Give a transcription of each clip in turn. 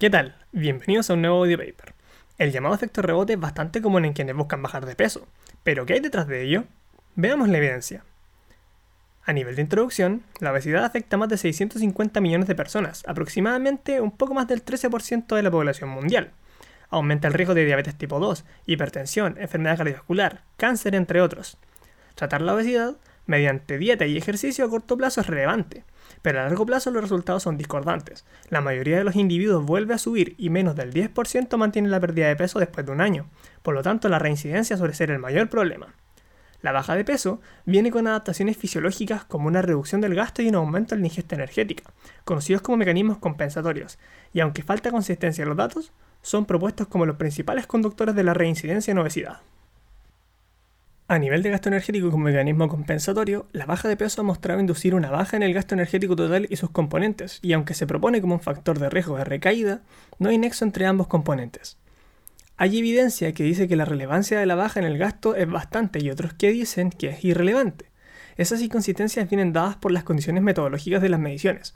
¿Qué tal? Bienvenidos a un nuevo audio paper. El llamado efecto rebote es bastante común en quienes buscan bajar de peso, pero ¿qué hay detrás de ello? Veamos la evidencia. A nivel de introducción, la obesidad afecta a más de 650 millones de personas, aproximadamente un poco más del 13% de la población mundial. Aumenta el riesgo de diabetes tipo 2, hipertensión, enfermedad cardiovascular, cáncer, entre otros. Tratar la obesidad mediante dieta y ejercicio a corto plazo es relevante, pero a largo plazo los resultados son discordantes. La mayoría de los individuos vuelve a subir y menos del 10% mantiene la pérdida de peso después de un año, por lo tanto la reincidencia suele ser el mayor problema. La baja de peso viene con adaptaciones fisiológicas como una reducción del gasto y un aumento en la ingesta energética, conocidos como mecanismos compensatorios, y aunque falta consistencia en los datos, son propuestos como los principales conductores de la reincidencia en obesidad. A nivel de gasto energético como mecanismo compensatorio, la baja de peso ha mostrado inducir una baja en el gasto energético total y sus componentes, y aunque se propone como un factor de riesgo de recaída, no hay nexo entre ambos componentes. Hay evidencia que dice que la relevancia de la baja en el gasto es bastante y otros que dicen que es irrelevante. Esas inconsistencias vienen dadas por las condiciones metodológicas de las mediciones.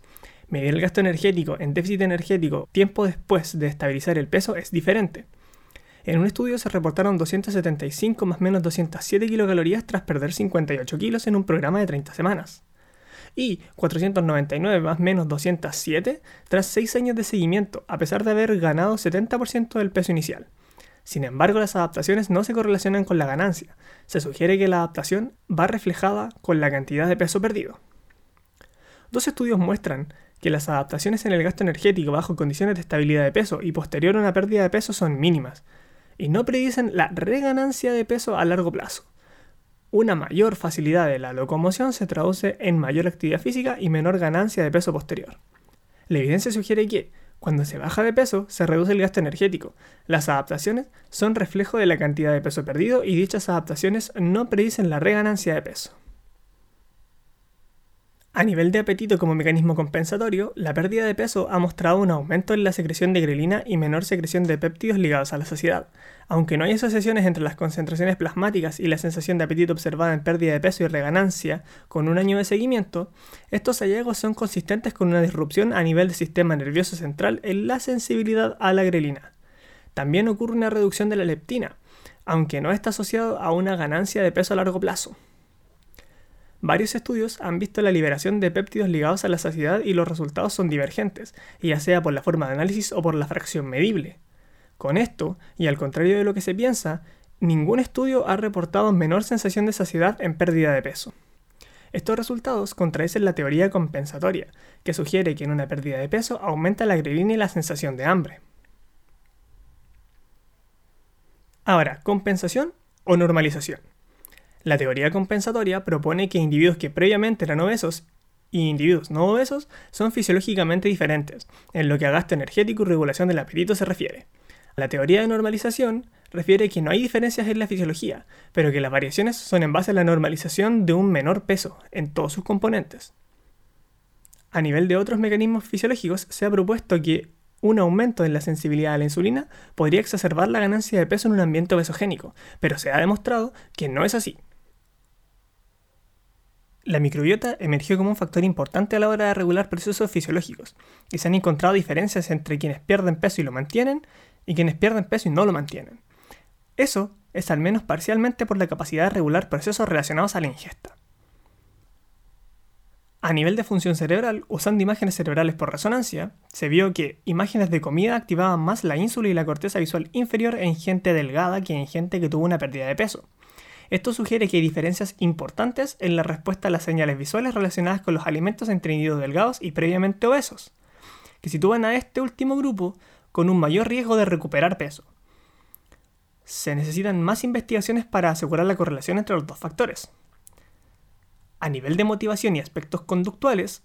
Medir el gasto energético en déficit energético tiempo después de estabilizar el peso es diferente. En un estudio se reportaron 275 más menos 207 kilocalorías tras perder 58 kilos en un programa de 30 semanas. Y 499 más menos 207 tras 6 años de seguimiento, a pesar de haber ganado 70% del peso inicial. Sin embargo, las adaptaciones no se correlacionan con la ganancia. Se sugiere que la adaptación va reflejada con la cantidad de peso perdido. Dos estudios muestran que las adaptaciones en el gasto energético bajo condiciones de estabilidad de peso y posterior a una pérdida de peso son mínimas, y no predicen la reganancia de peso a largo plazo. Una mayor facilidad de la locomoción se traduce en mayor actividad física y menor ganancia de peso posterior. La evidencia sugiere que, cuando se baja de peso, se reduce el gasto energético. Las adaptaciones son reflejo de la cantidad de peso perdido y dichas adaptaciones no predicen la reganancia de peso. A nivel de apetito como mecanismo compensatorio, la pérdida de peso ha mostrado un aumento en la secreción de grelina y menor secreción de péptidos ligados a la saciedad. Aunque no hay asociaciones entre las concentraciones plasmáticas y la sensación de apetito observada en pérdida de peso y reganancia con un año de seguimiento, estos hallazgos son consistentes con una disrupción a nivel del sistema nervioso central en la sensibilidad a la grelina. También ocurre una reducción de la leptina, aunque no está asociado a una ganancia de peso a largo plazo. Varios estudios han visto la liberación de péptidos ligados a la saciedad y los resultados son divergentes, ya sea por la forma de análisis o por la fracción medible. Con esto, y al contrario de lo que se piensa, ningún estudio ha reportado menor sensación de saciedad en pérdida de peso. Estos resultados contradicen la teoría compensatoria, que sugiere que en una pérdida de peso aumenta la grelina y la sensación de hambre. Ahora, ¿compensación o normalización? La teoría compensatoria propone que individuos que previamente eran obesos y individuos no obesos son fisiológicamente diferentes, en lo que a gasto energético y regulación del apetito se refiere. La teoría de normalización refiere que no hay diferencias en la fisiología, pero que las variaciones son en base a la normalización de un menor peso en todos sus componentes. A nivel de otros mecanismos fisiológicos, se ha propuesto que un aumento en la sensibilidad a la insulina podría exacerbar la ganancia de peso en un ambiente obesogénico, pero se ha demostrado que no es así. La microbiota emergió como un factor importante a la hora de regular procesos fisiológicos, y se han encontrado diferencias entre quienes pierden peso y lo mantienen y quienes pierden peso y no lo mantienen. Eso es al menos parcialmente por la capacidad de regular procesos relacionados a la ingesta. A nivel de función cerebral, usando imágenes cerebrales por resonancia, se vio que imágenes de comida activaban más la ínsula y la corteza visual inferior en gente delgada que en gente que tuvo una pérdida de peso. Esto sugiere que hay diferencias importantes en la respuesta a las señales visuales relacionadas con los alimentos entre individuos delgados y previamente obesos, que sitúan a este último grupo con un mayor riesgo de recuperar peso. Se necesitan más investigaciones para asegurar la correlación entre los dos factores. A nivel de motivación y aspectos conductuales,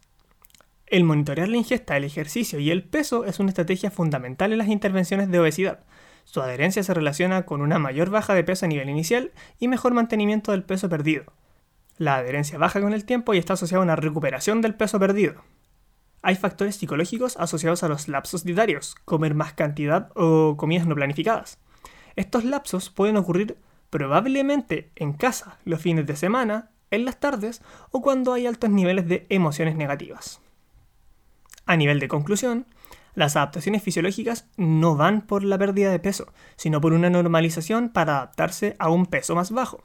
el monitorear la ingesta, el ejercicio y el peso es una estrategia fundamental en las intervenciones de obesidad, su adherencia se relaciona con una mayor baja de peso a nivel inicial y mejor mantenimiento del peso perdido. La adherencia baja con el tiempo y está asociada a una recuperación del peso perdido. Hay factores psicológicos asociados a los lapsos dietarios, comer más cantidad o comidas no planificadas. Estos lapsos pueden ocurrir probablemente en casa, los fines de semana, en las tardes o cuando hay altos niveles de emociones negativas. A nivel de conclusión, Las adaptaciones fisiológicas no van por la pérdida de peso, sino por una normalización para adaptarse a un peso más bajo.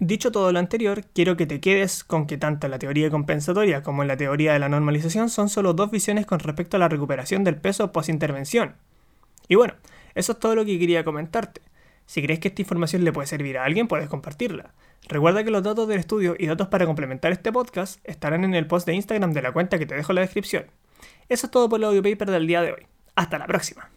Dicho todo lo anterior, quiero que te quedes con que tanto la teoría compensatoria como la teoría de la normalización son solo dos visiones con respecto a la recuperación del peso post-intervención. Y bueno, eso es todo lo que quería comentarte. Si crees que esta información le puede servir a alguien, puedes compartirla. Recuerda que los datos del estudio y datos para complementar este podcast estarán en el post de Instagram de la cuenta que te dejo en la descripción. Eso es todo por el audio paper del día de hoy. Hasta la próxima.